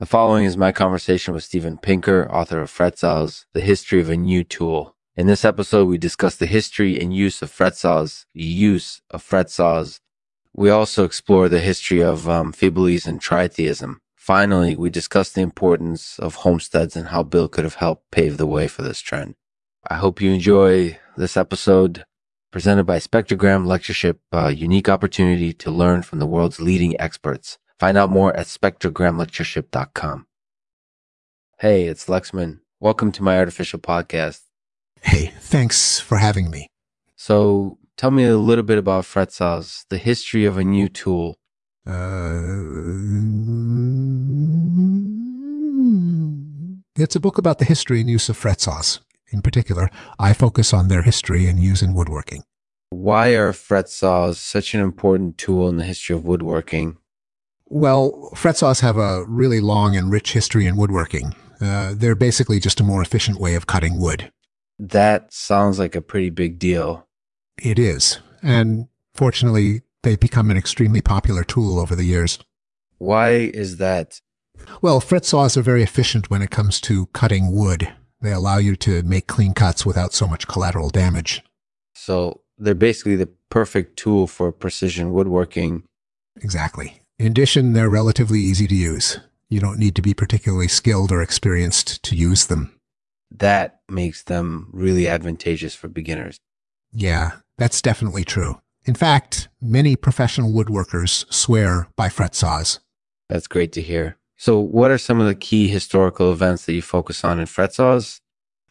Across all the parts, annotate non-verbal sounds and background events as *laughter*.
The following is my conversation with Steven Pinker, author of Fret The History of a New Tool. In this episode, we discuss the history and use of fret use of fret. We also explore the history of um, Fibonacci and tritheism. Finally, we discuss the importance of homesteads and how Bill could have helped pave the way for this trend. I hope you enjoy this episode presented by Spectrogram Lectureship, a unique opportunity to learn from the world's leading experts. Find out more at spectrogramlectureship.com. Hey, it's Lexman. Welcome to my artificial podcast. Hey, thanks for having me. So, tell me a little bit about fret saws, the history of a new tool. Uh, it's a book about the history and use of fret saws. In particular, I focus on their history and use in woodworking. Why are fret saws such an important tool in the history of woodworking? Well, fret saws have a really long and rich history in woodworking. Uh, they're basically just a more efficient way of cutting wood. That sounds like a pretty big deal. It is. And fortunately, they've become an extremely popular tool over the years. Why is that? Well, fret saws are very efficient when it comes to cutting wood. They allow you to make clean cuts without so much collateral damage. So they're basically the perfect tool for precision woodworking. Exactly. In addition, they're relatively easy to use. You don't need to be particularly skilled or experienced to use them. That makes them really advantageous for beginners. Yeah, that's definitely true. In fact, many professional woodworkers swear by fret saws. That's great to hear. So, what are some of the key historical events that you focus on in fret saws?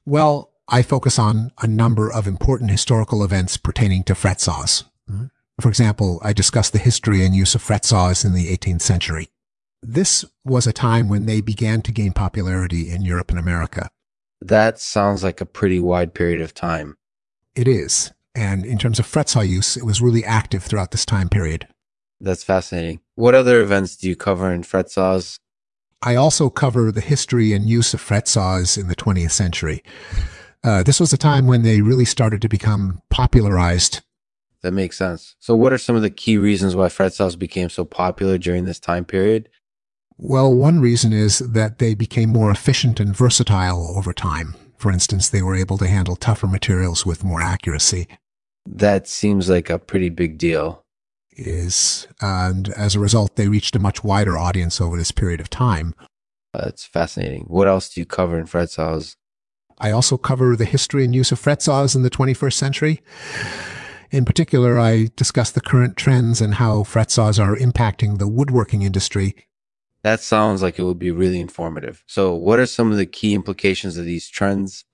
Well, I focus on a number of important historical events pertaining to fret saws. For example, I discuss the history and use of fret saws in the 18th century. This was a time when they began to gain popularity in Europe and America. That sounds like a pretty wide period of time. It is. And in terms of fret saw use, it was really active throughout this time period. That's fascinating. What other events do you cover in fret saws? I also cover the history and use of fret saws in the 20th century. Uh, this was a time when they really started to become popularized. That makes sense. So, what are some of the key reasons why fret saws became so popular during this time period? Well, one reason is that they became more efficient and versatile over time. For instance, they were able to handle tougher materials with more accuracy. That seems like a pretty big deal is, and as a result, they reached a much wider audience over this period of time. That's fascinating. What else do you cover in fret saws? I also cover the history and use of fret saws in the 21st century. In particular, I discuss the current trends and how fret saws are impacting the woodworking industry. That sounds like it would be really informative. So, what are some of the key implications of these trends?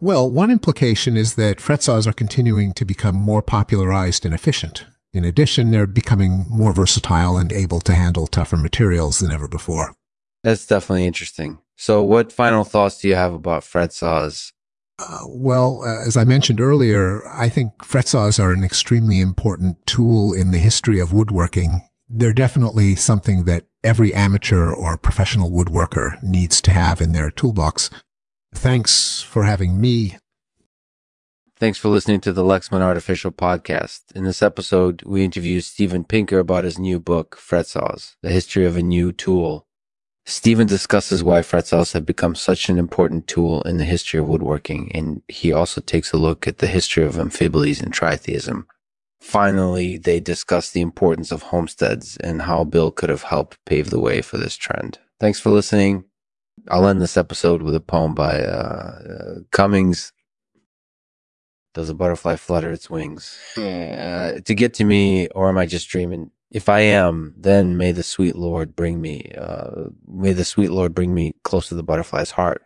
Well, one implication is that fret saws are continuing to become more popularized and efficient. In addition, they're becoming more versatile and able to handle tougher materials than ever before. That's definitely interesting. So, what final thoughts do you have about fret saws? Well, uh, as I mentioned earlier, I think fret saws are an extremely important tool in the history of woodworking. They're definitely something that every amateur or professional woodworker needs to have in their toolbox. Thanks for having me Thanks for listening to the Lexman Artificial Podcast. In this episode, we interview Steven Pinker about his new book, Fret Saws, The History of a New Tool. Steven discusses why saws have become such an important tool in the history of woodworking, and he also takes a look at the history of amphiboles and tritheism. Finally, they discuss the importance of homesteads and how Bill could have helped pave the way for this trend. Thanks for listening. I'll end this episode with a poem by uh, uh, Cummings does a butterfly flutter its wings? *laughs* Uh, to get to me, or am I just dreaming? If I am, then may the sweet Lord bring me, uh, may the sweet Lord bring me close to the butterfly's heart.